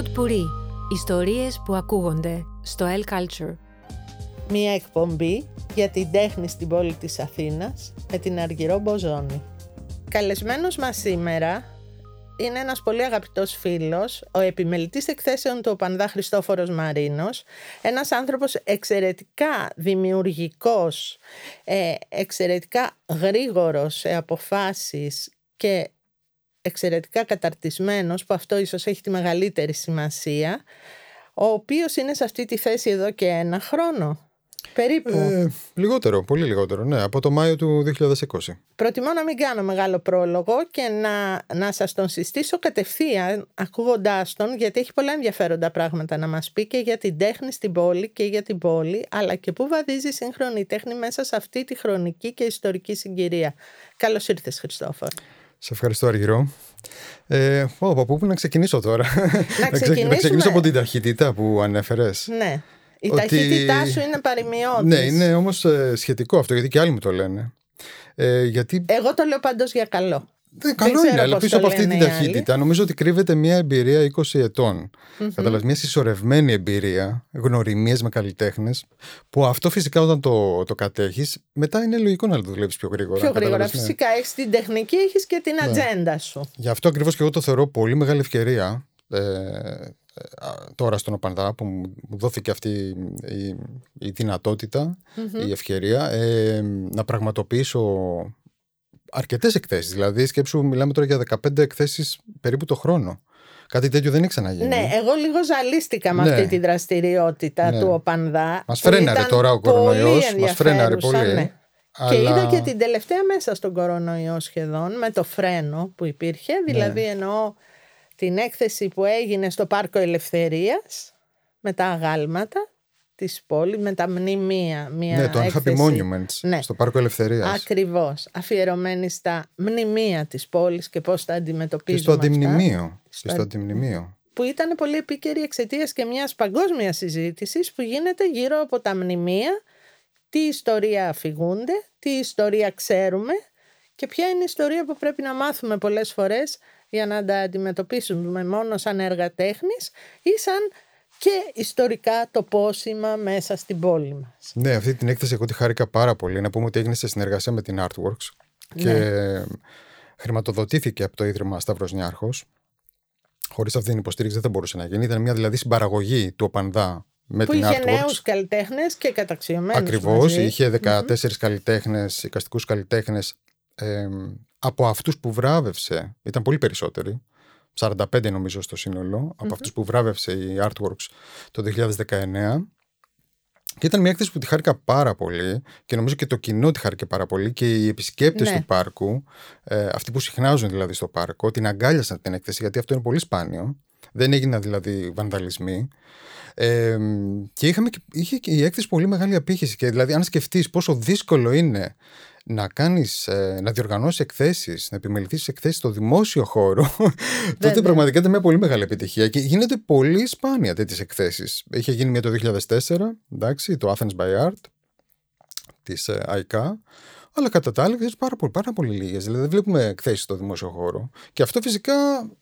Pod Puri. Ιστορίες που ακούγονται στο El Culture. Μία εκπομπή για την τέχνη στην πόλη της Αθήνας με την Αργυρό Μποζόνη. Καλεσμένος μας σήμερα είναι ένας πολύ αγαπητός φίλος, ο επιμελητής εκθέσεων του Οπανδά Χριστόφορος Μαρίνος, ένας άνθρωπος εξαιρετικά δημιουργικός, ε, εξαιρετικά γρήγορος σε αποφάσεις και εξαιρετικά καταρτισμένος, που αυτό ίσως έχει τη μεγαλύτερη σημασία, ο οποίος είναι σε αυτή τη θέση εδώ και ένα χρόνο. Περίπου. Ε, λιγότερο, πολύ λιγότερο, ναι, από το Μάιο του 2020. Προτιμώ να μην κάνω μεγάλο πρόλογο και να, να σας τον συστήσω κατευθείαν ακούγοντάς τον γιατί έχει πολλά ενδιαφέροντα πράγματα να μας πει και για την τέχνη στην πόλη και για την πόλη αλλά και πού βαδίζει η σύγχρονη τέχνη μέσα σε αυτή τη χρονική και ιστορική συγκυρία. Καλώς ήρθες Χριστόφορ. Σε ευχαριστώ Αργυρό. Ε, από πού να ξεκινήσω τώρα; Να, να ξεκινήσω από την ταχύτητα που ανέφερες. Ναι. Η ότι... ταχύτητά σου είναι παρημιώδης. Ναι, είναι όμως ε, σχετικό αυτό, γιατί και άλλοι μου το λένε. Ε, γιατί... Εγώ το λέω παντός για καλό. Δεν, καλό είναι, αλλά πίσω από αυτή την ταχύτητα νομίζω ότι κρύβεται μια εμπειρία 20 ετών. Mm-hmm. μια συσσωρευμένη εμπειρία, γνωριμίες με καλλιτέχνες, που αυτό φυσικά όταν το, το κατέχεις, μετά είναι λογικό να το δουλεύει πιο γρήγορα. Πιο γρήγορα, ναι. φυσικά. Ναι. Έχεις την τεχνική, έχεις και την ναι. ατζέντα σου. Γι' αυτό ακριβώς και εγώ το θεωρώ πολύ μεγάλη ευκαιρία. Ε, τώρα στον Οπανδά που μου δόθηκε αυτή η, η δυνατοτητα η ευκαιρία ε, να πραγματοποιήσω αρκετές εκθέσεις. Δηλαδή, σκέψου, μιλάμε τώρα για 15 εκθέσεις περίπου το χρόνο. Κάτι τέτοιο δεν έχει ξαναγίνει. Ναι, εγώ λίγο ζαλίστηκα με αυτή ναι. τη δραστηριότητα ναι. του Οπανδά. Μας φρέναρε τώρα ο κορονοϊός. Μας φρέναρε πολύ. Ναι. Αλλά... Και είδα και την τελευταία μέσα στον κορονοϊό σχεδόν με το φρένο που υπήρχε. Δηλαδή εννοώ την έκθεση που έγινε στο Πάρκο Ελευθερίας με τα αγάλματα της πόλης, με τα μνημεία. Μια ναι, το έκθεση... Happy Monuments ναι. στο Πάρκο Ελευθερίας. Ακριβώς. Αφιερωμένη στα μνημεία της πόλης και πώς τα αντιμετωπίζουμε Και στο αντιμνημείο. Στο... Και στο αντιμνημείο. Που ήταν πολύ επίκαιρη εξαιτία και μιας παγκόσμιας συζήτησης που γίνεται γύρω από τα μνημεία, τι ιστορία αφηγούνται, τι ιστορία ξέρουμε και ποια είναι η ιστορία που πρέπει να μάθουμε πολλές φορές για να τα αντιμετωπίσουμε μόνο σαν έργα τέχνης ή σαν και ιστορικά τοπόσημα μέσα στην πόλη μας. Ναι, αυτή την έκθεση εγώ τη χάρηκα πάρα πολύ. Να πούμε ότι έγινε σε συνεργασία με την Artworks και ναι. χρηματοδοτήθηκε από το Ίδρυμα Σταύρος Νιάρχος. Χωρίς αυτή την υποστήριξη δεν θα μπορούσε να γίνει. Ήταν μια δηλαδή συμπαραγωγή του Οπανδά με που την είχε νέους καλλιτέχνες και καταξιωμένους. Ακριβώς. Είχε 14 mm-hmm. καλλιτέχνες, εικαστικούς καλλιτέχνες ε, από αυτούς που βράβευσε, ήταν πολύ περισσότεροι, 45 νομίζω στο σύνολο, από αυτούς που βράβευσε η Artworks το 2019. Και ήταν μια έκθεση που τη χάρηκα πάρα πολύ και νομίζω και το κοινό τη χάρηκε πάρα πολύ και οι επισκέπτες ναι. του πάρκου, ε, αυτοί που συχνάζουν δηλαδή στο πάρκο, την αγκάλιασαν την έκθεση γιατί αυτό είναι πολύ σπάνιο. Δεν έγιναν δηλαδή βανδαλισμοί. Ε, και είχαμε, είχε και η έκθεση πολύ μεγάλη απήχηση. Και δηλαδή, αν σκεφτείς πόσο δύσκολο είναι να κάνεις, ε, να διοργανώσεις εκθέσεις, να επιμεληθείς εκθέσεις στο δημόσιο χώρο, τότε πραγματικά ήταν μια πολύ μεγάλη επιτυχία και γίνεται πολύ σπάνια τέτοιες εκθέσεις. Είχε γίνει μια το 2004, εντάξει, το Athens by Art της ε, ΑΙΚΑ, αλλά κατά τα άλλα πάρα πολύ, πάρα πολύ λίγες. Δηλαδή δεν βλέπουμε εκθέσεις στο δημόσιο χώρο. Και αυτό φυσικά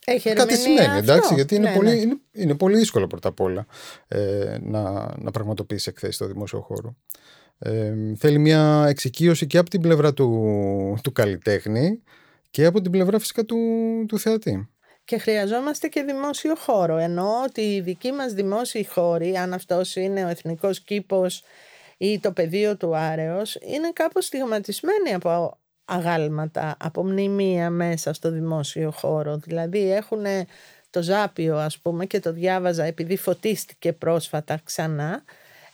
Έχει κάτι σημαίνει, εντάξει, γιατί είναι, ναι, πολύ, ναι. Είναι, είναι, πολύ δύσκολο πρώτα απ' όλα ε, να, να πραγματοποιήσει εκθέσεις στο δημόσιο χώρο. Ε, θέλει μια εξοικείωση και από την πλευρά του, του καλλιτέχνη και από την πλευρά φυσικά του, του θεατή. Και χρειαζόμαστε και δημόσιο χώρο. Εννοώ ότι οι δικοί μας δημόσιοι χώροι, αν αυτός είναι ο εθνικός κήπος ή το πεδίο του Άρεος, είναι κάπως στιγματισμένοι από αγάλματα, από μνημεία μέσα στο δημόσιο χώρο. Δηλαδή έχουν το Ζάπιο ας πούμε και το διάβαζα επειδή φωτίστηκε πρόσφατα ξανά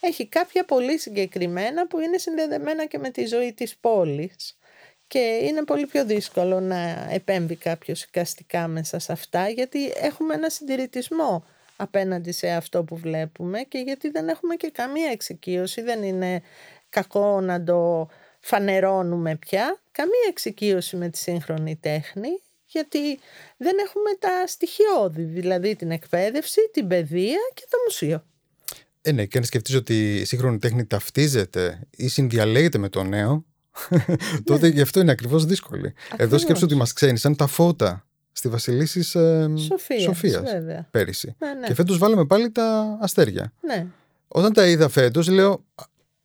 έχει κάποια πολύ συγκεκριμένα που είναι συνδεδεμένα και με τη ζωή της πόλης και είναι πολύ πιο δύσκολο να επέμβει κάποιος εικαστικά μέσα σε αυτά γιατί έχουμε ένα συντηρητισμό απέναντι σε αυτό που βλέπουμε και γιατί δεν έχουμε και καμία εξοικείωση, δεν είναι κακό να το φανερώνουμε πια, καμία εξοικείωση με τη σύγχρονη τέχνη γιατί δεν έχουμε τα στοιχειώδη, δηλαδή την εκπαίδευση, την παιδεία και το μουσείο. Ε, ναι, και αν σκεφτείς ότι η σύγχρονη τέχνη ταυτίζεται ή συνδιαλέγεται με το νέο, τότε ναι. γι' αυτό είναι ακριβώς δύσκολη. Εδώ σκέψω ότι μας ξένησαν τα φώτα στη Βασιλίσης ε, Σοφίας πέρυσι. Ναι, ναι. Και φέτος βάλαμε πάλι τα αστέρια. Ναι. Όταν τα είδα φέτος, λέω.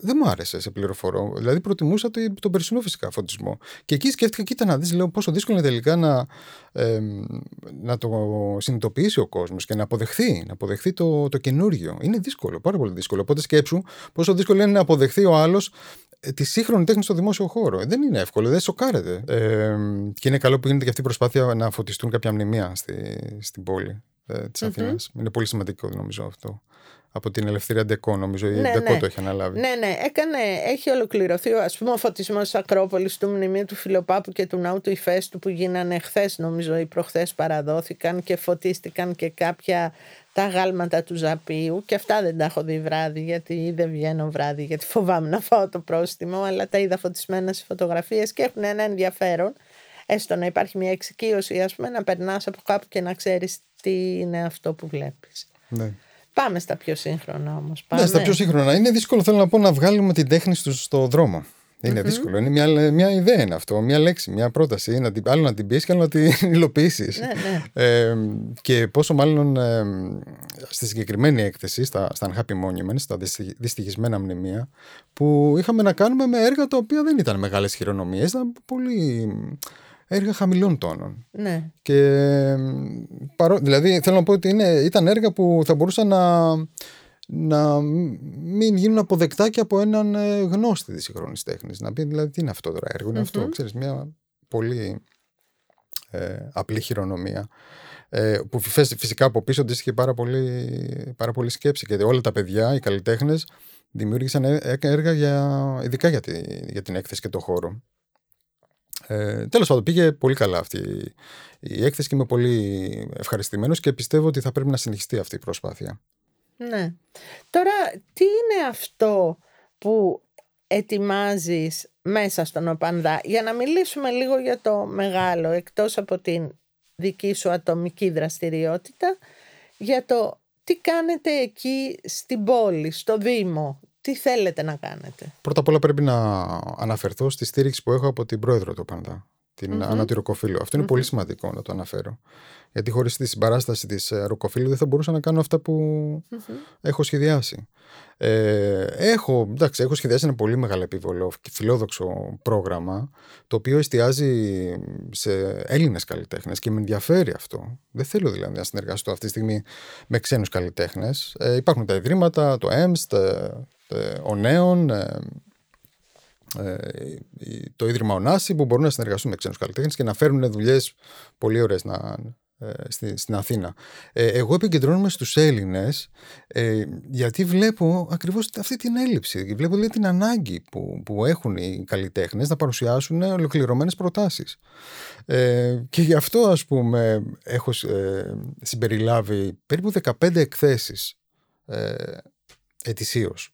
Δεν μου άρεσε σε πληροφορώ. Δηλαδή, προτιμούσα το, τον περσινό φυσικά φωτισμό. Και εκεί σκέφτηκα, κοίτα να δεις, λέω πόσο δύσκολο είναι τελικά να, ε, να το συνειδητοποιήσει ο κόσμος και να αποδεχθεί, να αποδεχθεί το, το καινούριο. Είναι δύσκολο, πάρα πολύ δύσκολο. Οπότε σκέψου πόσο δύσκολο είναι να αποδεχθεί ο άλλος ε, τη σύγχρονη τέχνη στο δημόσιο χώρο. Δεν είναι εύκολο, δεν σοκάρεται. Ε, και είναι καλό που γίνεται και αυτή η προσπάθεια να φωτιστούν κάποια μνημεία στη, στην πόλη ε, της αθηνα Είναι πολύ σημαντικό, νομίζω αυτό από την Ελευθερία Ντεκό, νομίζω. Η ναι, Ντεκό ναι. το έχει αναλάβει. Ναι, ναι. Έκανε, έχει ολοκληρωθεί ας πούμε, ο φωτισμός της Ακρόπολης του Μνημείου του Φιλοπάπου και του Ναού του Ιφέστου που γίνανε χθες, νομίζω, ή προχθές παραδόθηκαν και φωτίστηκαν και κάποια τα γάλματα του Ζαπίου. Και αυτά δεν τα έχω δει βράδυ, γιατί δεν βγαίνω βράδυ, γιατί φοβάμαι να φάω το πρόστιμο. Αλλά τα είδα φωτισμένα σε φωτογραφίες και έχουν ένα ενδιαφέρον. Έστω να υπάρχει μια εξοικείωση, ας πούμε, να περνάς από κάπου και να ξέρεις τι είναι αυτό που βλέπεις. Ναι. Πάμε στα πιο σύγχρονα όμως. Ναι, στα πιο σύγχρονα. Είναι δύσκολο, θέλω να πω, να βγάλουμε την τέχνη στο, στο δρόμο. Είναι δύσκολο. Είναι μια, μια ιδέα είναι αυτό. Μια λέξη, μια πρόταση. Να την, άλλο να την πεις και άλλο να την υλοποιήσεις. Ναι, ναι. Ε, και πόσο μάλλον ε, στη συγκεκριμένη έκθεση, στα, στα Unhappy Monuments, στα δυστυχισμένα μνημεία, που είχαμε να κάνουμε με έργα τα οποία δεν ήταν μεγάλες χειρονομίες. Ήταν πολύ έργα χαμηλών τόνων. Ναι. Και, παρό... Δηλαδή θέλω να πω ότι είναι, ήταν έργα που θα μπορούσαν να, να μην γίνουν αποδεκτά και από έναν ε, γνώστη της συγχρόνης τέχνης. Να πει δηλαδή τι είναι αυτό τώρα έργο, είναι αυτό, ξέρεις, μια πολύ ε, απλή χειρονομία. Ε, που φυσικά από πίσω της είχε πάρα πολύ, πάρα πολύ σκέψη γιατί όλα τα παιδιά, οι καλλιτέχνες δημιούργησαν έργα για, ειδικά για, τη, για την έκθεση και το χώρο. Ε, Τέλος πάντων, πήγε πολύ καλά αυτή η έκθεση και είμαι πολύ ευχαριστημένος και πιστεύω ότι θα πρέπει να συνεχιστεί αυτή η προσπάθεια. Ναι. Τώρα, τι είναι αυτό που ετοιμάζεις μέσα στον Οπανδά; Για να μιλήσουμε λίγο για το μεγάλο εκτός από την δική σου ατομική δραστηριότητα για το τι κάνετε εκεί στην πόλη, στο Δήμο, τι θέλετε να κάνετε; Πρώτα απ' όλα πρέπει να αναφερθώ στη στήριξη που έχω από την πρόεδρο του Πανδά, την mm-hmm. Ανώτη Ροκοφίλου. Αυτό είναι πολύ σημαντικό να το αναφέρω. Γιατί χωρίς τη συμπαράσταση της ε, Ροκοφίλου δεν θα μπορούσα να κάνω αυτά που έχω σχεδιάσει. Ε, έχω, εντάξει, έχω σχεδιάσει ένα πολύ μεγάλο επίβολο και φιλόδοξο πρόγραμμα το οποίο εστιάζει σε Έλληνες καλλιτέχνες και με ενδιαφέρει αυτό. Δεν θέλω δηλαδή να συνεργαστώ αυτή τη στιγμή με ξένους καλλιτέχνες. Ε, υπάρχουν τα ιδρύματα, το EMS, ε, ο Νέων, ε, ε, το Ίδρυμα Ονάση που μπορούν να συνεργαστούν με ξένους καλλιτέχνες και να φέρουν δουλειές πολύ ωραίες να, στην Αθήνα. εγώ επικεντρώνομαι στους Έλληνες γιατί βλέπω ακριβώς αυτή την έλλειψη. Βλέπω δηλαδή, την ανάγκη που, που έχουν οι καλλιτέχνες να παρουσιάσουν ολοκληρωμένες προτάσεις. και γι' αυτό ας πούμε έχω συμπεριλάβει περίπου 15 εκθέσεις ετησίως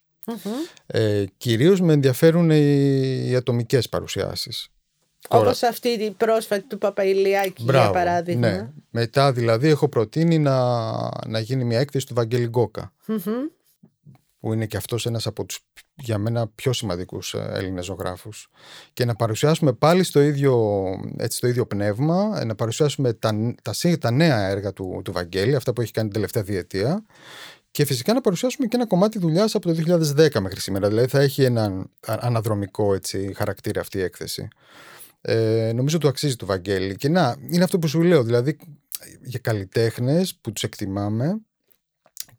ε, κυρίως με ενδιαφέρουν οι, οι ατομικές παρουσιάσεις. Όπως αυτή η πρόσφατη του Παπαϊλιάκη, για παράδειγμα. Ναι. Μετά δηλαδή έχω προτείνει να, να γίνει μια έκθεση του Βαγγέλη που είναι και αυτός ένας από τους για μένα πιο σημαντικούς ε, Έλληνες ζωγράφους και να παρουσιάσουμε πάλι στο ίδιο, έτσι, στο ίδιο πνεύμα να παρουσιάσουμε τα, τα, τα νέα έργα του, του Βαγγέλη αυτά που έχει κάνει την τελευταία διετία και φυσικά να παρουσιάσουμε και ένα κομμάτι δουλειάς από το 2010 μέχρι σήμερα. Δηλαδή θα έχει έναν αναδρομικό έτσι, χαρακτήρα αυτή η έκθεση. Ε, νομίζω του αξίζει του Βαγγέλη. Και να, είναι αυτό που σου λέω. Δηλαδή για καλλιτέχνες που τους εκτιμάμε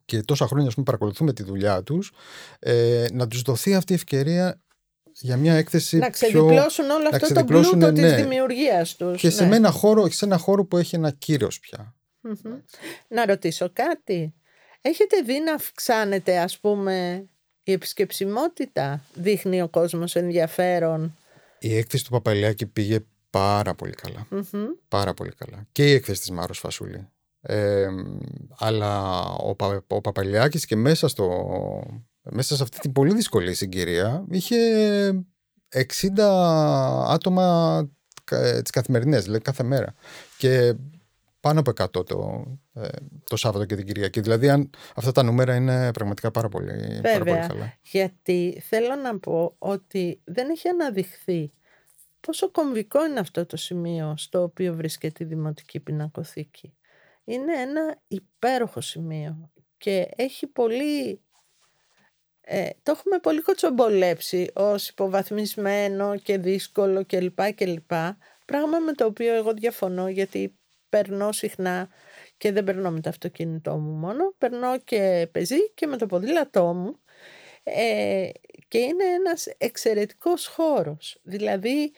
και τόσα χρόνια πούμε, παρακολουθούμε τη δουλειά τους, ε, να τους δοθεί αυτή η ευκαιρία για μια έκθεση. Να ξεδιπλώσουν όλο αυτό το πλούτο ναι, τη δημιουργίας τους. Και σε, ναι. ένα χώρο, σε ένα χώρο που έχει ένα κύριο πια. Να ρωτήσω κάτι. Έχετε δει να αυξάνεται ας πούμε η επισκεψιμότητα, δείχνει ο κόσμος ενδιαφέρον. Η έκθεση του Παπαλιάκη πήγε πάρα πολύ Πάρα πολύ καλά. Και η έκθεση της Μάρος Φασούλη. Ε, αλλά ο, Πα, ο Παπαλιάκης και μέσα, στο, μέσα σε αυτή την πολύ δύσκολη συγκυρία είχε 60 άτομα ε, τις καθημερινές, δηλαδή κάθε μέρα. Και πάνω από 100 το, ε, το Σάββατο και την Κυριακή. Δηλαδή, αν, αυτά τα νούμερα είναι πραγματικά πάρα πολύ, πάρα πολύ καλά. Γιατί θέλω να πω ότι δεν έχει αναδειχθεί πόσο κομβικό είναι αυτό το σημείο στο οποίο βρίσκεται η Δημοτική Πινακοθήκη. Είναι ένα υπέροχο σημείο και έχει πολύ... Ε, το έχουμε πολύ κοτσομπολέψει ως υποβαθμισμένο και δύσκολο κλπ. κλπ. Πράγμα με το οποίο εγώ διαφωνώ γιατί περνώ συχνά και δεν περνώ με το αυτοκίνητό μου μόνο, περνώ και πεζί και με το ποδήλατό μου ε, και είναι ένας εξαιρετικός χώρος. Δηλαδή,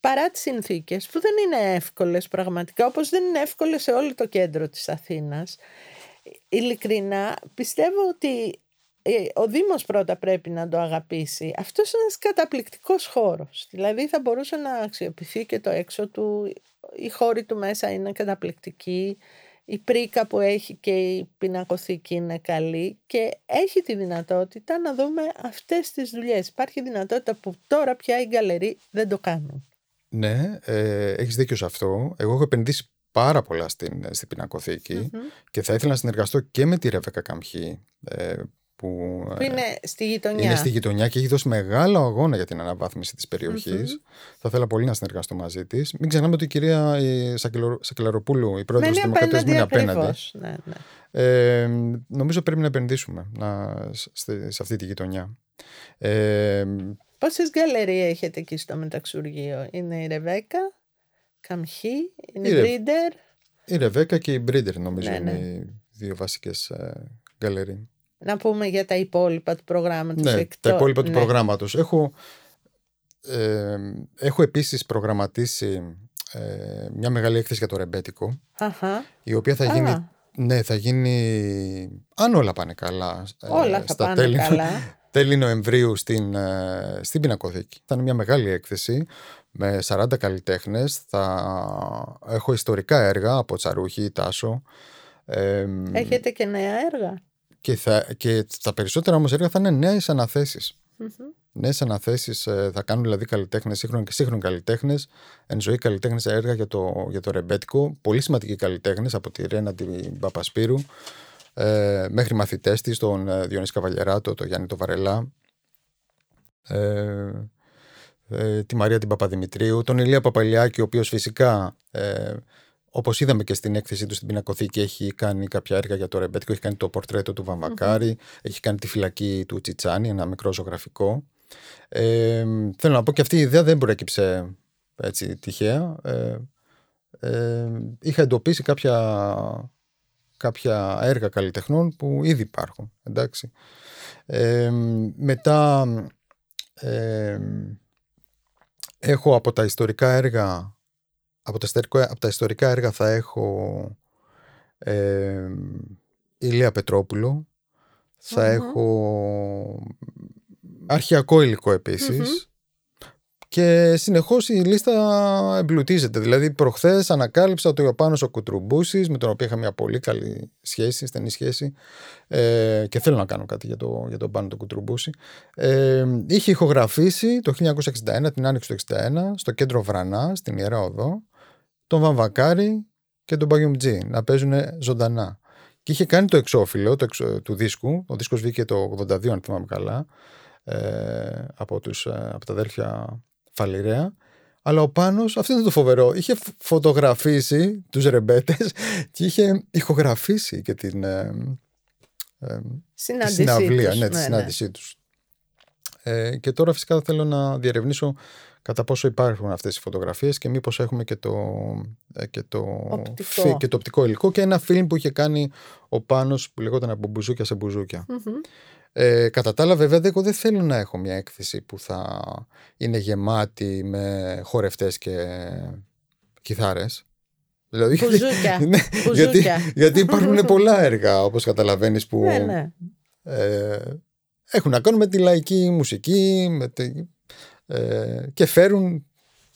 παρά τις συνθήκες που δεν είναι εύκολες πραγματικά, όπως δεν είναι εύκολες σε όλο το κέντρο της Αθήνας, ειλικρινά πιστεύω ότι ε, ο Δήμος πρώτα πρέπει να το αγαπήσει. Αυτός είναι ένας καταπληκτικός χώρος. Δηλαδή θα μπορούσε να αξιοποιηθεί και το έξω του. Οι χώροι του μέσα είναι καταπληκτικοί η πρίκα που έχει και η πινακοθήκη είναι καλή και έχει τη δυνατότητα να δούμε αυτές τις δουλειές. Υπάρχει δυνατότητα που τώρα πια οι γκαλερί δεν το κάνουν. Ναι, ε, έχεις δίκιο σε αυτό. Εγώ έχω επενδύσει πάρα πολλά στην, στην πινακοθηκη και θα ήθελα να συνεργαστώ και με τη Ρεβέκα Καμχή ε, που, που είναι στη γειτονιά. Είναι στη γειτονιά και έχει δώσει μεγάλο αγώνα για την αναβάθμιση της περιοχη Θα ήθελα πολύ να συνεργαστώ μαζί της. Μην ξεχνάμε ότι η κυρία η Σακελαροπούλου, η πρόεδρος της Δημοκρατίας, είναι απέναντι. Ναι, ναι. Ε, νομίζω πρέπει να επενδύσουμε να, σε, αυτή τη γειτονιά. Ε, Πόσες γκαλερίες έχετε εκεί στο μεταξουργείο, Είναι η Ρεβέκα, Καμχή, είναι η, η Μπρίντερ. Η Ρεβέκα και η Μπρίντερ νομίζω ναι, ναι. είναι οι δύο βασικές ε, γκαλερίες. Να πούμε για τα υπόλοιπα του προγράμματος. Ναι, τα υπόλοιπα του ναι. προγράμματος. Έχω, ε, έχω επίσης προγραμματίσει ε, μια μεγάλη έκθεση για το ρεμπέτικο, Αχα. η οποία θα γίνει, ναι, θα γίνει, αν όλα πάνε καλά, ε, όλα θα πάνε τέλη, καλά. τέλη Νοεμβρίου στην, ε, στην Πινακοθήκη. Θα είναι μια μεγάλη έκθεση με 40 καλλιτέχνες. Θα έχω ιστορικά έργα από Τσαρούχη, Τάσο. Ε, Έχετε και νέα έργα; Και, θα, και τα περισσότερα όμως έργα θα είναι νέες αναθέσεις. Mm-hmm. Νέες αναθέσεις ε, θα κάνουν δηλαδή καλλιτέχνες, σύγχρονοι και σύγχρονοι καλλιτέχνες, εν ζωή καλλιτέχνες έργα για το, για το ρεμπέτικο. Πολύ σημαντικοί καλλιτέχνες από τη Ρένα την Παπασπύρου ε, μέχρι μαθητές της, τον ε, Διονύση Καβαλιεράτο, τον Γιάννη τον Βαρελά, ε, ε, τη Μαρία την Παπαδημητρίου, τον Ηλία Παπαλιάκη, ο οποίος φυσικά ε, Όπως είδαμε και στην έκθεσή του στην πινακοθήκη, έχει κάνει κάποια έργα για το ρεμπέτικο. Έχει κάνει το πορτρέτο του βαμβακαρη έχει κάνει τη φυλακή του Τσιτσάνι, ένα μικρό ζωγραφικό. Ε, θέλω να πω και αυτή η ιδέα δεν προέκυψε έτσι τυχαία. Ε, ε, είχα εντοπίσει κάποια, κάποια έργα καλλιτεχνών που ήδη υπάρχουν. Εντάξει. Ε, μετά ε, έχω από τα ιστορικά έργα από τα, ιστορικά, από τα ιστορικά έργα θα έχω ε, Ηλία Πετρόπουλο, θα έχω αρχιακό υλικό και συνεχώς η λίστα εμπλουτίζεται. Δηλαδή προχθές ανακάλυψα ότι ο Πάνος ο Κουτρουμπούσης με τον οποίο είχα μια πολύ καλή σχέση, στενή σχέση ε, και θέλω να κάνω κάτι για, το, για τον Πάνο τον Κουτρουμπούση ε, είχε ηχογραφήσει το 1961, την άνοιξη του 1961 στο κέντρο Βρανά, στην Ιερά Οδό τον Βαμβακάρη και τον Μπαγιουμτζή να παίζουν ζωντανά. Και είχε κάνει το εξώφυλλο το του δίσκου. Ο δίσκος βγήκε το 82, αν θυμάμαι καλά, ε, από, τους, ε, από τα αδέρφια Φαλιρέα. Αλλά ο Πάνος, αυτό είναι το φοβερό, είχε φωτογραφίσει τους ρεμπέτες και είχε ηχογραφήσει και την ε, ε, συναυλία, ναι, τη ναι, συνάντησή ναι. τους. Ε, και τώρα φυσικά θέλω να διερευνήσω κατά πόσο υπάρχουν αυτές οι φωτογραφίες και μήπως έχουμε και το, ε, και το, οπτικό. και το οπτικό υλικό και ένα φιλμ που είχε κάνει ο Πάνος που λεγόταν από μπουζούκια σε μπουζούκια. Ε, κατά τα άλλα βέβαια εγώ δεν θέλω να έχω μια έκθεση που θα είναι γεμάτη με χορευτές και κιθάρες. Δηλαδή, μπουζούκια. ναι, γιατί, γιατί υπάρχουν πολλά έργα όπως καταλαβαίνεις που ναι, ναι. Ε, έχουν να κάνουν με τη λαϊκή μουσική, με τη, ε, και φέρουν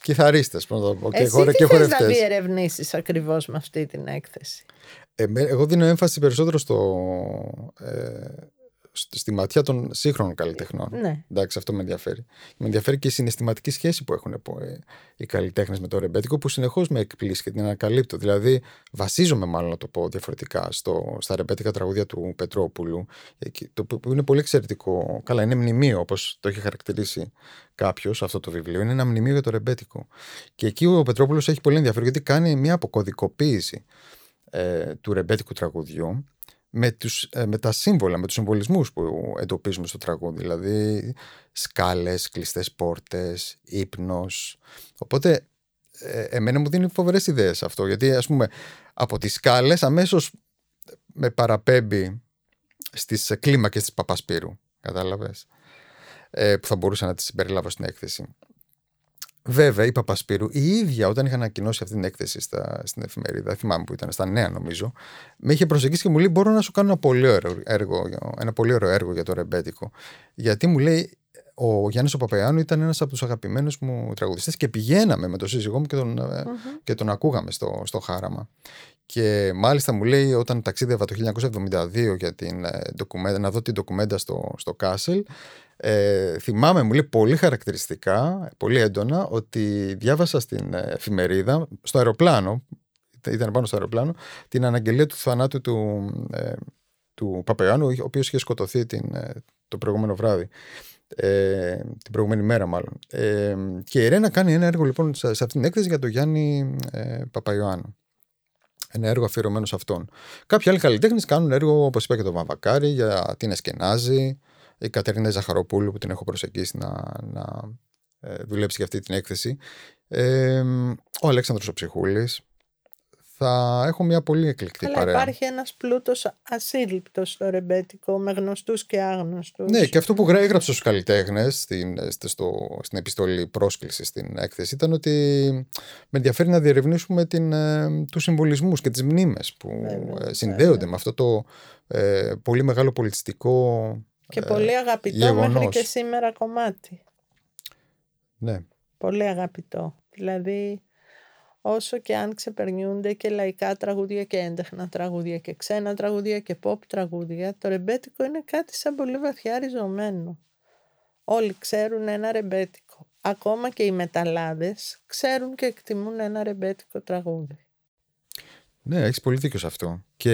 κιθαρίστες να το πω, και, Εσύ τι θες να διερευνήσεις ακριβώς με αυτή την έκθεση; Ε, εγώ δίνω έμφαση περισσότερο στο, ε, στη ματιά των σύγχρονων καλλιτεχνών. Ναι. Εντάξει, αυτό με ενδιαφέρει. Με ενδιαφέρει και η συναισθηματική σχέση που έχουν ε, οι καλλιτέχνες με το ρεμπέτικο, που συνεχώς με εκπλήσει και την ανακαλύπτω. Δηλαδή, βασίζομαι, μάλλον να το πω διαφορετικά, στο, στα ρεμπέτικα τραγούδια του Πετρόπουλου, το που είναι πολύ εξαιρετικό. Καλά, είναι μνημείο, όπως το έχει χαρακτηρίσει κάποιος αυτό το βιβλίο. Είναι ένα μνημείο για το ρεμπέτικο. Και εκεί ο Πετρόπουλος έχει πολύ ενδιαφέρον, γιατί κάνει μια αποκωδικοποίηση ε, του ρεμπέτικου τραγουδιού με, τους, ε, με τα σύμβολα, με τους συμβολισμούς που εντοπίζουμε στο τραγούδι. Δηλαδή σκάλες, κλειστές πόρτες, ύπνος. Οπότε ε, εμένα μου δίνει φοβερές ιδέες αυτό. Γιατί ας πούμε από τις σκάλες αμέσως με παραπέμπει στις κλίμακες της Παπασπύρου. Κατάλαβες; Ε, που θα μπορούσα να τις συμπεριλάβω στην έκθεση. Βέβαια, η Παπασπύρου η ίδια όταν είχα ανακοινώσει αυτή την έκθεση στα, στην εφημερίδα, θυμάμαι που ήταν στα νέα νομίζω, με είχε προσεγγίσει και μου λέει: Μπορώ να σου κάνω ένα πολύ ωραίο έργο, ένα πολύ ωραίο έργο για το ρεμπέτικο. Γιατί μου λέει, ο Γιάννης ο Παπαϊάνου ήταν ένας από τους αγαπημένους μου τραγουδιστές και πηγαίναμε με τον σύζυγό μου και τον, mm και τον ακούγαμε στο, στο χάραμα. Και μάλιστα μου λέει όταν ταξίδευα το 1972 για την, ε, να δω την ντοκουμέντα στο, στο Κάσελ, ε, θυμάμαι, μου λέει πολύ χαρακτηριστικά, πολύ έντονα, ότι διάβασα στην εφημερίδα, στο αεροπλάνο, ήταν πάνω στο αεροπλάνο, την αναγγελία του θανάτου του, ε, του Παπαϊάνου, ο οποίος είχε σκοτωθεί την, ε, το προηγούμενο βράδυ. Ε, την προηγούμενη μέρα μάλλον. Ε, και η Ρένα κάνει ένα έργο λοιπόν σε, αυτήν την έκθεση για τον Γιάννη ε, Παπαϊωάννου. Ένα έργο αφιερωμένο σε αυτόν. Κάποιοι άλλοι καλλιτέχνες κάνουν έργο, όπως είπα και τον Βαμβακάρη, για την Εσκενάζη, η Κατερίνα Ζαχαροπούλου που την έχω προσεγγίσει να, να ε, δουλέψει για αυτή την έκθεση. Ε, ο Αλέξανδρος ο Ψυχούλης. Θα έχω μια πολύ εκλεκτή Αλλά παρέα. υπάρχει ένας πλούτος ασύλληπτος στο ρεμπέτικο με γνωστούς και άγνωστους. Ναι, και αυτό που έγραψε στους καλλιτέχνες στην, στο, στην επιστολή πρόσκλησης στην έκθεση ήταν ότι με ενδιαφέρει να διερευνήσουμε την, ε, τους συμβολισμούς και τις μνήμες που ε, συνδέονται με αυτό το ε, πολύ μεγάλο πολιτιστικό και ε, πολύ αγαπητό γεγονός. μέχρι και σήμερα κομμάτι. Ναι. Πολύ αγαπητό. Δηλαδή όσο και αν ξεπερνιούνται και λαϊκά τραγούδια και έντεχνα τραγούδια και ξένα τραγούδια και pop τραγούδια, το ρεμπέτικο είναι κάτι σαν πολύ βαθιά ριζωμένο. Όλοι ξέρουν ένα ρεμπέτικο. Ακόμα και οι μεταλλάδες ξέρουν και εκτιμούν ένα ρεμπέτικο τραγούδι. Ναι, έχεις πολύ δίκιο σε αυτό. Και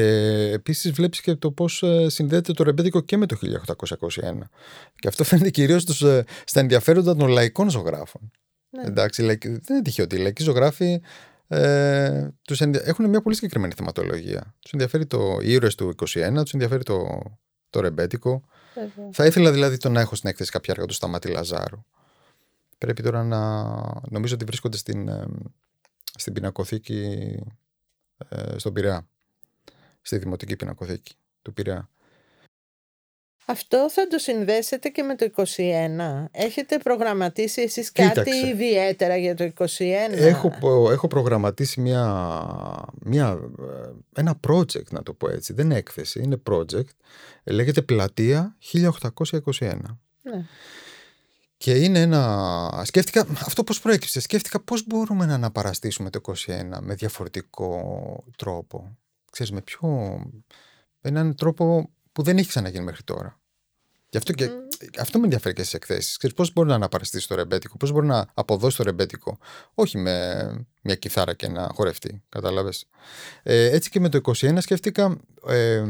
επίσης βλέπεις και το πώς ε, συνδέεται το ρεμπέτικο και με το 1821. Και αυτό φαίνεται κυρίως ε, στα ενδιαφέροντα των λαϊκών ζωγράφων. Ναι. Εντάξει, δεν είναι τυχαίο ότι οι λαϊκοί ζωγράφοι ε, τους έχουν μια πολύ συγκεκριμένη θεματολογία. Τους ενδιαφέρει το ήρωες του 21, τους ενδιαφέρει το, το ρεμπέτικο. Θα ήθελα δηλαδή το να έχω στην έκθεση κάποια έργα του Σταματή Λαζάρου. Πρέπει τώρα να. Νομίζω ότι βρίσκονται στην, ε, στην πινακοθήκη ε, στον Πειραιά. Στη Δημοτική Πινακοθήκη του Πειραιά. Αυτό θα το συνδέσετε και με το 21. Έχετε προγραμματίσει εσείς κάτι ιδιαίτερα για το 21. Έχω, έχω προγραμματίσει μια, μια, ε, ένα project, να το πω έτσι. Δεν είναι έκθεση, είναι project. Λέγεται Πλατεία 1821. Ναι. Και είναι ένα. Σκέφτηκα αυτό πώς προέκυψε; Σκέφτηκα πώς μπορούμε να αναπαραστήσουμε το 21 με διαφορετικό τρόπο. Ξέρεις, με πιο. με έναν τρόπο που δεν έχει ξαναγίνει μέχρι τώρα. Γι' αυτό, και, αυτό με ενδιαφέρει και στις εκθέσεις. Πώς μπορεί να αναπαραστήσει το ρεμπέτικο, πώς μπορεί να αποδώσεις το ρεμπέτικο, όχι με μια κιθάρα και ένα χορευτή. Κατάλαβες. Ε, έτσι και με το 21 σκέφτηκα ε,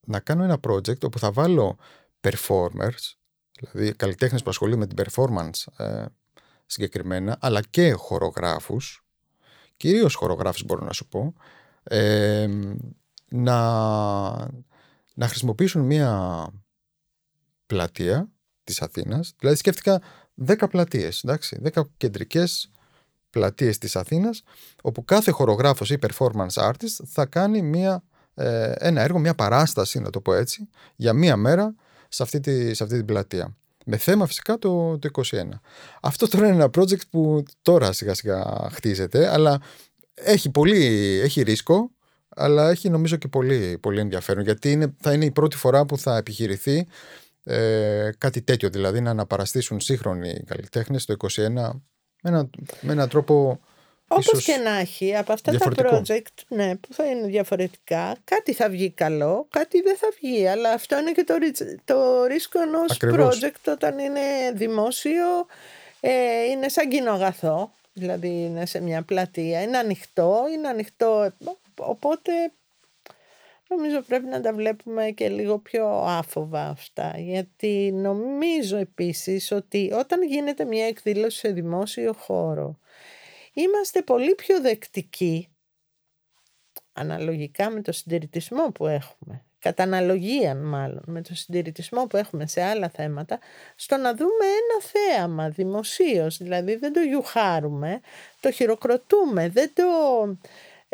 να κάνω ένα project όπου θα βάλω performers δηλαδή καλλιτέχνες που ασχολούνται με την performance ε, συγκεκριμένα, αλλά και χορογράφους, κυρίως χορογράφους μπορώ να σου πω, ε, να, να χρησιμοποιήσουν μια πλατεία της Αθήνας, δηλαδή σκέφτηκα 10 πλατείες, εντάξει, 10 κεντρικές πλατείες της Αθήνας, όπου κάθε χορογράφος ή performance artist θα κάνει μια, ε, ένα έργο, μια παράσταση, να το πω έτσι, για μία μέρα σε αυτή, τη, σε αυτή την πλατεία. Με θέμα φυσικά το, το 21. Αυτό τώρα είναι ένα project που τώρα σιγά σιγά χτίζεται, αλλά έχει, πολύ, έχει ρίσκο, αλλά έχει νομίζω και πολύ, πολύ ενδιαφέρον, γιατί είναι, θα είναι η πρώτη φορά που θα επιχειρηθεί ε, κάτι τέτοιο, δηλαδή να αναπαραστήσουν σύγχρονοι καλλιτέχνες το 21 με, ένα, με έναν τρόπο Όπως και να έχει, από αυτά τα project ναι, που θα είναι διαφορετικά, κάτι θα βγει καλό, κάτι δεν θα βγει. Αλλά αυτό είναι και το, το ρίσκο ενός project όταν είναι δημόσιο, ε, είναι σαν κοινό αγαθό. Δηλαδή είναι σε μια πλατεία, είναι ανοιχτό, είναι ανοιχτό. Οπότε νομίζω πρέπει να τα βλέπουμε και λίγο πιο άφοβα αυτά. Γιατί νομίζω επίσης ότι όταν γίνεται μια εκδήλωση σε δημόσιο χώρο είμαστε πολύ πιο δεκτικοί αναλογικά με το συντηρητισμό που έχουμε κατά αναλογία μάλλον με το συντηρητισμό που έχουμε σε άλλα θέματα στο να δούμε ένα θέαμα δημοσίως δηλαδή δεν το γιουχάρουμε το χειροκροτούμε δεν το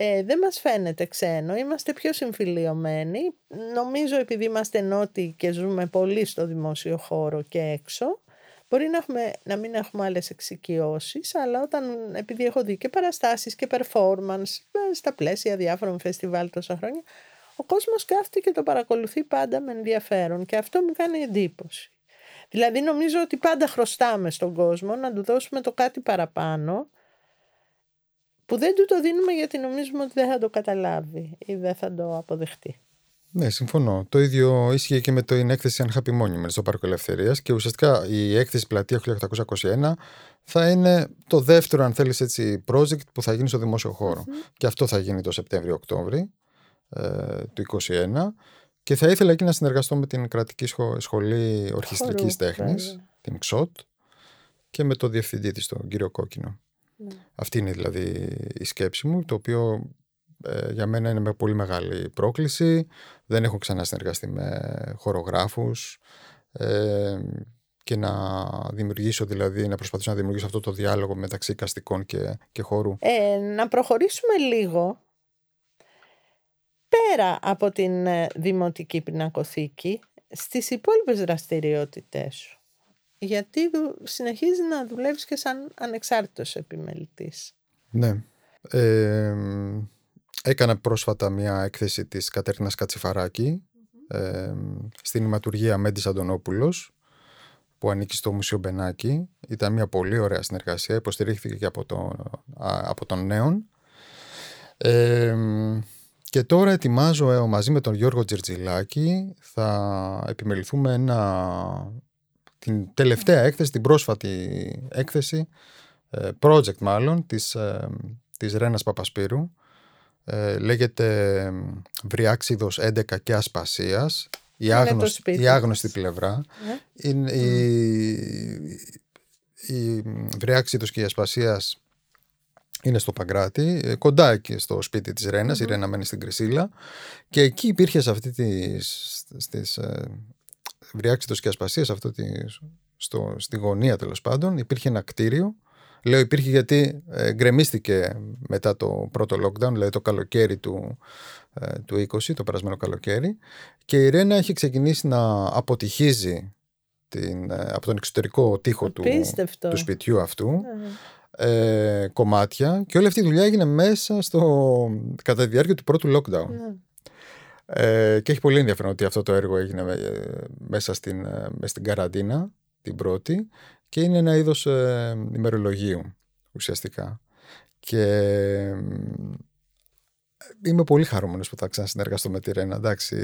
ε, δεν μας φαίνεται ξένο, είμαστε πιο συμφιλιωμένοι. Νομίζω επειδή είμαστε νότιοι και ζούμε πολύ στο δημόσιο χώρο και έξω, Μπορεί να, έχουμε, να μην έχουμε άλλες εξοικειώσεις, αλλά όταν, επειδή έχω δει και παραστάσεις και performance ε, στα πλαίσια διάφορων φεστιβάλ τόσα χρόνια, ο κόσμος κάθεται και το παρακολουθεί πάντα με ενδιαφέρον και αυτό μου κάνει εντύπωση. Δηλαδή νομίζω ότι πάντα χρωστάμε στον κόσμο να του δώσουμε το κάτι παραπάνω που δεν του το δίνουμε γιατί νομίζουμε ότι δεν θα το καταλάβει ή δεν θα το αποδεχτεί. Ναι, συμφωνώ. Το ίδιο ίσχυε και με την έκθεση Unhappy Monument στο Πάρκο Ελευθερίας και ουσιαστικά η έκθεση Πλατεία 1821 θα είναι το δεύτερο, αν θέλεις έτσι, project που θα γίνει στο δημόσιο Και αυτό θα γίνει το Σεπτέμβριο-Οκτώβριο ε, του 2021. Και θα ήθελα εκεί να συνεργαστώ με την Κρατική Σχολή Ορχιστρικής Τέχνης, την ΞΟΤ, και με το διευθυντή της, τον κύριο Κόκκινο. Ναι. Αυτή είναι δηλαδή η σκέψη μου, το οποίο ε, για μένα είναι με πολύ μεγάλη πρόκληση. Δεν έχω ξανά συνεργαστεί με χορογράφους ε, και να δημιουργήσω δηλαδή, να προσπαθήσω να δημιουργήσω αυτό το διάλογο μεταξύ καστικών και, και χώρου. Ε, να προχωρήσουμε λίγο πέρα από την ε, δημοτική πινακοθήκη στις υπόλοιπες δραστηριότητες σου. Γιατί συνεχίζει να δουλεύεις και σαν ανεξάρτητος επιμελητής. Ναι. Ε, Έκανα πρόσφατα μια έκθεση της Κατέρινας ε, στην Ιματουργία Μέντης Αντωνόπουλος που ανήκει στο Μουσείο Μπενάκη. Ήταν μια πολύ ωραία συνεργασία, υποστηρίχθηκε και από, το, από τον Νέον. και τώρα ετοιμάζω ε, μαζί με τον Γιώργο Τζερτζιλάκη θα επιμεληθούμε ένα, την τελευταία έκθεση, την πρόσφατη έκθεση, ε, project μάλλον, της, ε, της Ρένας Παπασπύρου ε, λέγεται Βριάξιδος 11 και Ασπασίας η, άγνωστη, η άγνωστη πλευρά. Ναι. είναι η, η Βριάξιδος και η Ασπασίας είναι στο Παγκράτη, ε, κοντά εκεί στο σπίτι της Ρένας, η Ρένα μένει στην Κρυσίλα. Και εκεί υπήρχε σε αυτή τη, στις ε, Βριάξιδος και Ασπασίας αυτό τη, στο, στη γωνία τέλος πάντων. Υπήρχε ένα κτίριο. Λέω υπήρχε γιατί ε, γκρεμίστηκε μετά το πρώτο lockdown, δηλαδή το καλοκαίρι του, ε, του 20, το περασμένο καλοκαίρι. Και η Ρένα έχει ξεκινήσει να αποτυχίζει την, ε, από τον εξωτερικό τοίχο του, του σπιτιού αυτού ε, κομμάτια. Και όλη αυτή η δουλειά έγινε μέσα στο, κατά τη διάρκεια του πρώτου lockdown. Ναι. Ε, και έχει πολύ ενδιαφέρον ότι αυτό το έργο έγινε μέσα στην, μέσα στην καραντίνα την πρώτη και είναι ένα είδος ε, ημερολογίου ουσιαστικά. Και είμαι πολύ χαρούμενος που θα ξανασυνεργαστώ με τη Ρένα, εντάξει.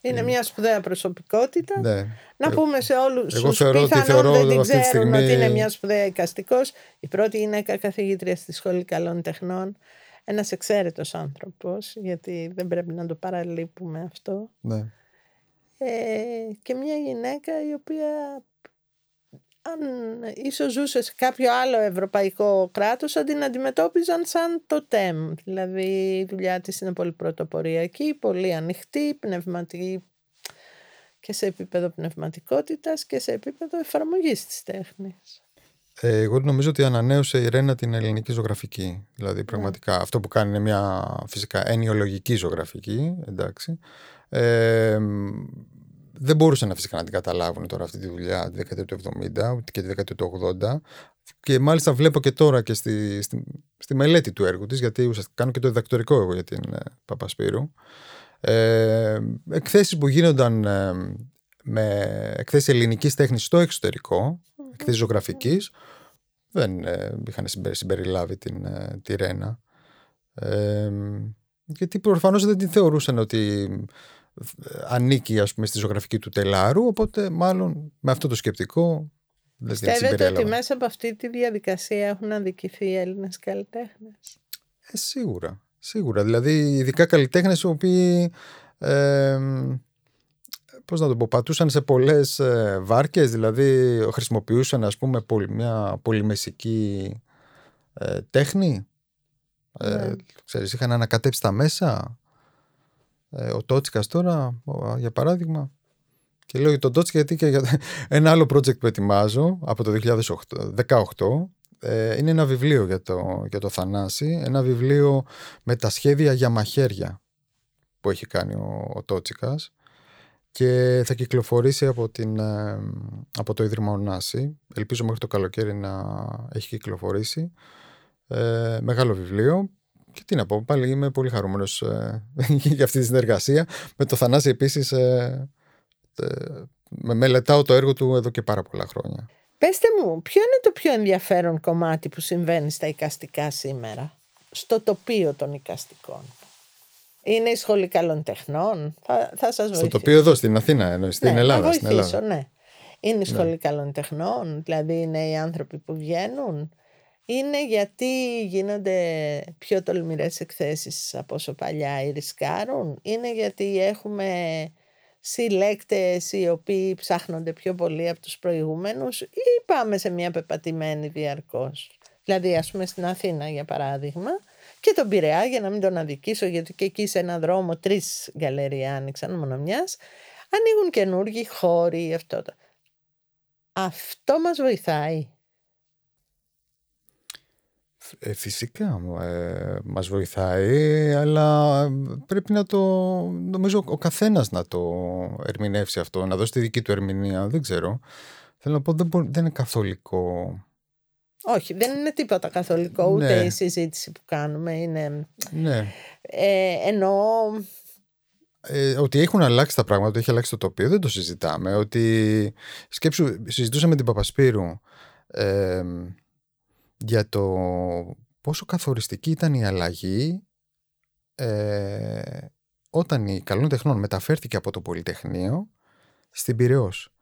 Είναι μια σπουδαία προσωπικότητα. Ναι. Να πούμε σε όλους τους πιθανόν δεν την ξέρουν στιγμή... ότι είναι μια σπουδαία εικαστικός. Η πρώτη γυναίκα καθηγήτρια στη Σχολή Καλών Τεχνών. Ένας εξαίρετος άνθρωπος, γιατί δεν πρέπει να το παραλείπουμε αυτό. Ναι. Ε, και μια γυναίκα η οποία αν ίσως ζούσε σε κάποιο άλλο ευρωπαϊκό κράτος θα την αντιμετώπιζαν σαν το τέμ. Δηλαδή η δουλειά της είναι πολύ πρωτοποριακή, πολύ ανοιχτή, πνευματική και σε επίπεδο πνευματικότητας και σε επίπεδο εφαρμογής της τέχνης. Ε, εγώ νομίζω ότι ανανέωσε η Ρένα την ελληνική ζωγραφική. Δηλαδή πραγματικά ναι. αυτό που κάνει είναι μια φυσικά ενιολογική ζωγραφική, εντάξει. Ε, δεν μπορούσαν να φυσικά να την καταλάβουν τώρα αυτή τη δουλειά τη δεκαετία του 70 και τη δεκαετία του 80 και μάλιστα βλέπω και τώρα και στη, στη, στη μελέτη του έργου της γιατί ουσιαστικά κάνω και το διδακτορικό εγώ για την ε, Παπασπύρου ε, εκθέσεις που γίνονταν ε, με εκθέσεις ελληνικής τέχνης στο εξωτερικό εκθέσεις ζωγραφικής δεν ε, είχαν συμπεριλάβει την, τη Ρένα. Ε, γιατί προφανώς δεν την θεωρούσαν ότι ανήκει ας πούμε στη ζωγραφική του τελάρου οπότε μάλλον με αυτό το σκεπτικό δεν Πιστεύετε ότι μέσα από αυτή τη διαδικασία έχουν αδικηθεί οι Έλληνες καλλιτέχνες; Ε, σίγουρα. Σίγουρα. Δηλαδή ειδικά καλλιτέχνες οι οποίοι ε, πώς να το πω, πατούσαν σε πολλές ε, βάρκες, δηλαδή χρησιμοποιούσαν ας πούμε μια πολυμεσική ε, τέχνη. Ε, ναι. ξέρεις, είχαν ανακατέψει τα μέσα. Ε, ο Τότσικας τώρα, για παράδειγμα. Και λέω για τον Τότσικα γιατί και για ένα άλλο project που ετοιμάζω από το 2018 ε, είναι ένα βιβλίο για το, για το Θανάση, ένα βιβλίο με τα σχέδια για μαχαίρια που έχει κάνει ο, ο Τότσικας και θα κυκλοφορήσει από, την, ε, από το Ίδρυμα Ωνάση. Ελπίζω μέχρι το καλοκαίρι να έχει κυκλοφορήσει. Ε, μεγάλο βιβλίο. Και τι να πω, πάλι είμαι πολύ χαρούμενος ε, για αυτή τη συνεργασία. Με το Θανάση επίσης ε, με μελετάω το έργο του εδώ και πάρα πολλά χρόνια. Πεςτε μου, ποιο είναι το πιο ενδιαφέρον κομμάτι που συμβαίνει στα οικαστικά σήμερα, στο τοπίο των οικαστικών; Είναι η Σχολή Καλών Τεχνών. Θα, θα σας βοηθήσω. Στο τοπίο εδώ, στην Αθήνα, εννοείς, στην ναι, Ελλάδα. Θα βοηθήσω, στην Ελλάδα. ναι. Είναι η Σχολή ναι. Καλών Τεχνών, δηλαδή είναι οι άνθρωποι που βγαίνουν. Είναι γιατί γίνονται πιο τολμηρές εκθέσεις από όσο παλιά ή ρισκάρουν. Είναι γιατί έχουμε συλλέκτες οι οποίοι ψάχνονται πιο πολύ από τους προηγούμενους ή πάμε σε μια πεπατημένη διαρκώς. Δηλαδή ας πούμε στην Αθήνα για παράδειγμα και τον Πειραιά για να μην τον αδικήσω γιατί και εκεί σε ένα δρόμο τρεις γκαλερία άνοιξαν μόνο μιας ανοίγουν καινούργιοι χώροι αυτό. Αυτό μας βοηθάει ε, φυσικά ε, μας βοηθάει, αλλά πρέπει να το, νομίζω ο καθένας να το ερμηνεύσει αυτό, να δώσει τη δική του ερμηνεία, δεν ξέρω. Θέλω να πω, δεν, δεν είναι καθολικό. Όχι, δεν είναι τίποτα καθολικό, ούτε ναι. η συζήτηση που κάνουμε είναι... Ναι. Ε, εννοώ... Ε, ότι έχουν αλλάξει τα πράγματα, ότι έχει αλλάξει το τοπίο, δεν το συζητάμε. Ότι σκέψου, συζητούσαμε την Παπασπύρου ε, για το πόσο καθοριστική ήταν η αλλαγή ε, όταν η καλών τεχνών μεταφέρθηκε από το Πολυτεχνείο στην Πυραιός.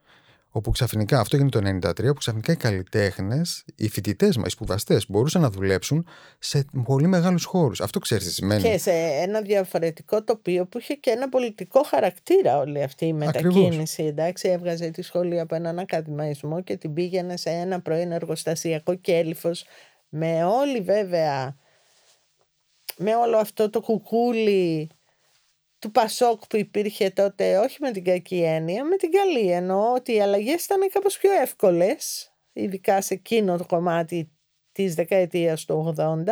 Όπου ξαφνικά, αυτό έγινε το 1993, όπου ξαφνικά οι καλλιτέχνες, οι φοιτητές μας, οι σπουδαστές, μπορούσαν να δουλέψουν σε πολύ μεγάλους χώρους. Αυτό ξέρεις τι σημαίνει. Και σε ένα διαφορετικό τοπίο που είχε και ένα πολιτικό χαρακτήρα όλη αυτή η μετακίνηση. Εντάξει, έβγαζε τη σχολή από έναν ακαδημαϊσμό και την πήγαινε σε ένα πρώην εργοστασιακό κέλυφος με όλη βέβαια με όλο αυτό το κουκούλι του Πασόκ που υπήρχε τότε όχι με την κακή έννοια, με την καλή εννοώ ότι οι αλλαγές ήταν κάπως πιο εύκολες ειδικά σε εκείνο το κομμάτι της δεκαετίας του 80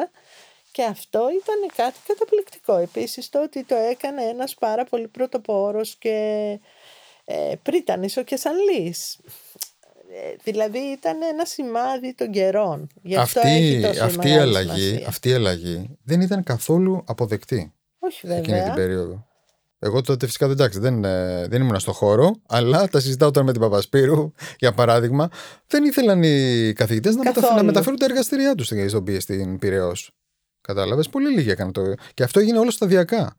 και αυτό ήταν κάτι καταπληκτικό. Επίσης το ότι το έκανε ένας πάρα πολύ πρωτοπόρος και ε, πρίτανης ο Κεσανλής. Ε, δηλαδή ήταν ένα σημάδι των καιρών. Γι αυτό αυτή, αυτή, η αλλαγή, αυτή η αλλαγή δεν ήταν καθόλου αποδεκτή. Όχι βέβαια. Εκείνη την περίοδο. Εγώ τότε φυσικά δεν, εντάξει, δεν, ε, δεν ήμουν στο χώρο, αλλά τα συζητάω τώρα με την Παπασπύρου, για παράδειγμα. Δεν ήθελαν οι καθηγητές να, να μεταφέρουν τα εργαστήριά τους στην, στην Πυραιός. Κατάλαβες; Πολύ λίγοι έκαναν το. Και αυτό έγινε όλο σταδιακά.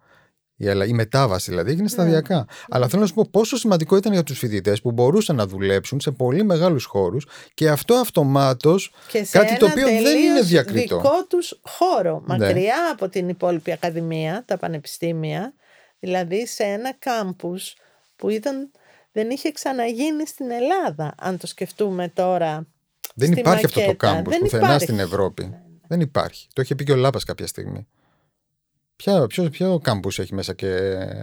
Η, η μετάβαση δηλαδή έγινε σταδιακά. Ναι. Αλλά θέλω να σου πω πόσο σημαντικό ήταν για τους φοιτητές που μπορούσαν να δουλέψουν σε πολύ μεγάλους χώρους και αυτό αυτομάτως κάτι το οποίο δεν είναι διακριτό. δικό τους χώρο, ναι. μακριά από την υπόλοιπη ακαδημία, τα πανεπιστήμια, δηλαδή σε ένα κάμπους που ήταν, δεν είχε ξαναγίνει στην Ελλάδα, αν το σκεφτούμε τώρα. Δεν υπάρχει αυτό το κάμπους πουθενά στην Ευρώπη. Δεν υπάρχει. Το είχε πει και ο Λάπας κάποια στιγμή. Ποιο, ποιος, ποιο κάμπους έχει μέσα και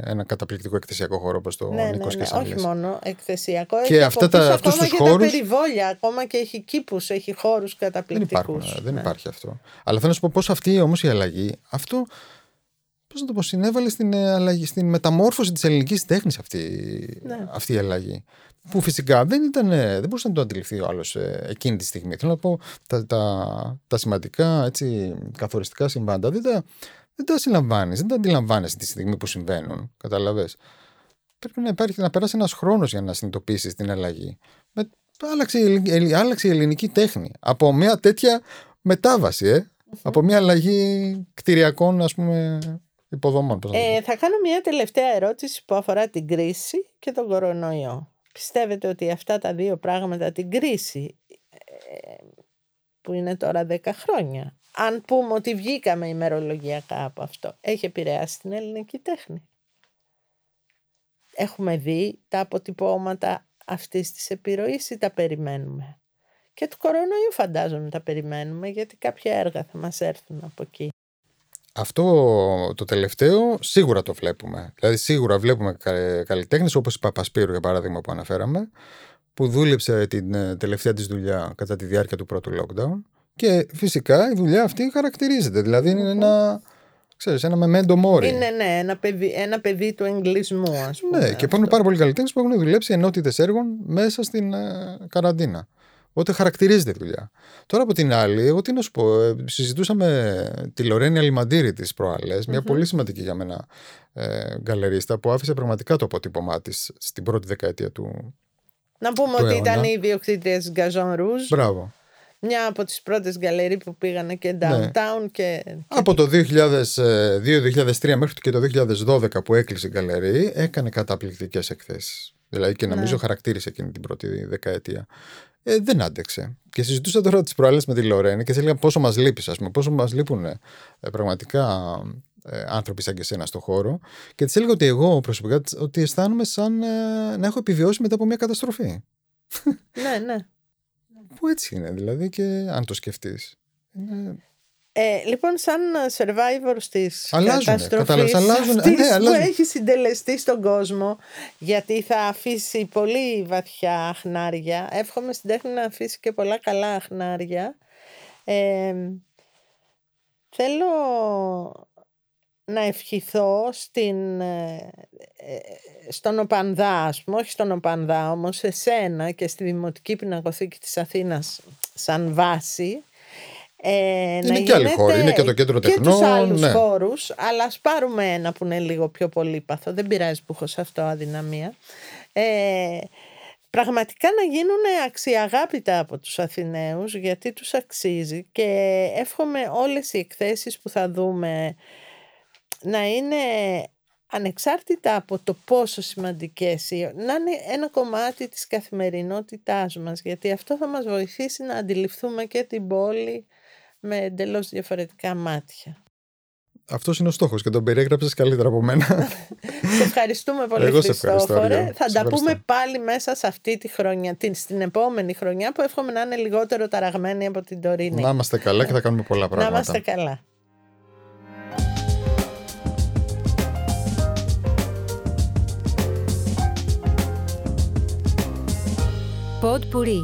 ένα καταπληκτικό εκθεσιακό χώρο όπως το ναι, Νίκος ναι, ναι, Όχι μόνο εκθεσιακό, και έχει αυτά τα, αυτούς τους χώρους... τα περιβόλια, ακόμα και έχει κήπους, έχει χώρους καταπληκτικούς. Δεν, υπάρχουν, δεν ναι. υπάρχει αυτό. Αλλά θέλω να σου πω πώς αυτή όμως η αλλαγή, αυτό πώς να το πω, συνέβαλε στην, ε, αλλαγή, στην μεταμόρφωση της ελληνικής τέχνης αυτή, ναι. αυτή η αλλαγή. Που φυσικά δεν, ήταν, δεν μπορούσε να το αντιληφθεί ο άλλος ε, εκείνη τη στιγμή. Θέλω να πω, τα, τα, τα σημαντικά έτσι, καθοριστικά συμβάντα δεν τα, δεν τα συλλαμβάνεις, δεν τα αντιλαμβάνεσαι τη στιγμή που συμβαίνουν. Καταλαβέ. Πρέπει να, υπάρχει, να περάσει ένας χρόνος για να συνειδητοποιήσεις την αλλαγή. Με άλλαξε, η ελλη- άλλαξε η ελληνική τέχνη. Από μια τέτοια μετάβαση, ε, από μια αλλαγή κτηριακών ας πούμε υποδομών. πώς να το πω. Ε, θα κάνω μια τελευταία ερώτηση που αφορά την κρίση και τον κορονοϊό. Πιστεύετε ότι αυτά τα δύο πράγματα, την κρίση ε, που είναι τώρα 10 χρόνια, αν πούμε ότι βγήκαμε ημερολογιακά από αυτό, έχει επηρεάσει την ελληνική τέχνη; Έχουμε δει τα αποτυπώματα αυτής της επιρροής ή τα περιμένουμε; Και του κορονοϊού φαντάζομαι τα περιμένουμε γιατί κάποια έργα θα μας έρθουν από εκεί. Αυτό το τελευταίο σίγουρα το βλέπουμε. Δηλαδή, σίγουρα βλέπουμε καλλιτέχνες όπως η Παπασπύρου, για παράδειγμα, που αναφέραμε, που δούλεψε την ε, τελευταία της δουλειά κατά τη διάρκεια του πρώτου lockdown. Και φυσικά η δουλειά αυτή χαρακτηρίζεται. Δηλαδή, είναι ένα. Ξέρεις, ένα memento mori. Είναι ναι, ένα παιδί, ένα παιδί του εγκλισμού, ας πούμε. Ναι, και υπάρχουν πάρα πολλοί καλλιτέχνες που έχουν δουλέψει ενότητες έργων μέσα στην ε, καραντίνα. Οπότε χαρακτηρίζεται η δουλειά. Τώρα από την άλλη, εγώ τι να σου πω, ε, συζητούσαμε τη Λορένη Αλιμαντήρη τις προάλλες, μια πολύ σημαντική για μένα ε, γκαλερίστα που άφησε πραγματικά το αποτύπωμά της στην πρώτη δεκαετία του. Να πούμε του ότι αιώνα. ήταν η ιδιοκτήτρια της Γκαζόν Ρούζ, Μπράβο. μια από τις πρώτες γκαλερί που πήγανε και Ναι. downtown και... Από το 2002-2003 μέχρι και το 2012 που έκλεισε η γκαλερί, έκανε καταπληκτικές εκθέσεις. Δηλαδή και νομίζω Ναι. χαρακτήρισε εκείνη την πρώτη δεκαετία. Ε, δεν άντεξε. Και συζητούσα τώρα τις προάλλες με τη Λορένη και τη έλεγα πόσο μας λείπεις, ας πούμε, πόσο μας λείπουν ε, πραγματικά ε, άνθρωποι σαν και εσένα στον χώρο. Και της έλεγα ότι εγώ προσωπικά της- ότι αισθάνομαι σαν ε, να έχω επιβιώσει μετά από μια καταστροφή. ναι, ναι. Που έτσι είναι, δηλαδή, και αν το σκεφτείς. Ε, λοιπόν, σαν survivor της Αλλάζουνε, καταστροφής κατάλαβες, αλλάζουνε. αυτής Ναι, που αλλάζουν. έχει συντελεστεί στον κόσμο γιατί θα αφήσει πολύ βαθιά αχνάρια εύχομαι στην τέχνη να αφήσει και πολλά καλά αχνάρια ε, θέλω να ευχηθώ στην, ε, ε, στον Οπανδά, ας πούμε, όχι στον Οπανδά, όμως σε σένα και στη Δημοτική Πινακοθήκη της Αθήνας σαν βάση. Ε, Είναι και άλλοι χώροι, είναι και το κέντρο Και τους τεχνών, άλλους ναι. χώρους, αλλά ας πάρουμε ένα που είναι λίγο πιο πολύπαθο, δεν πειράζει που έχω σε αυτό αδυναμία. Ε, πραγματικά να γίνουν αξιαγάπητα από τους Αθηναίους γιατί τους αξίζει και εύχομαι όλες οι εκθέσεις που θα δούμε να είναι ανεξάρτητα από το πόσο σημαντικές είναι, να είναι ένα κομμάτι της καθημερινότητάς μας γιατί αυτό θα μας βοηθήσει να αντιληφθούμε και την πόλη με εντελώς διαφορετικά μάτια. Αυτός είναι ο στόχος και τον περιέγραψες καλύτερα από μένα. σε ευχαριστούμε πολύ Εγώ σε ευχαριστώ, Χριστόφορε. Αργύρο. Θα Σε τα ευχαριστώ. πούμε πάλι μέσα σε αυτή τη χρονιά, την, στην επόμενη χρονιά που εύχομαι να είναι λιγότερο ταραγμένη από την τωρινή. να είμαστε καλά και θα κάνουμε πολλά να πράγματα. είμαστε καλά. Pod Puri.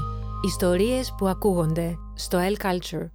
Ιστορίες που ακούγονται στο El Culture.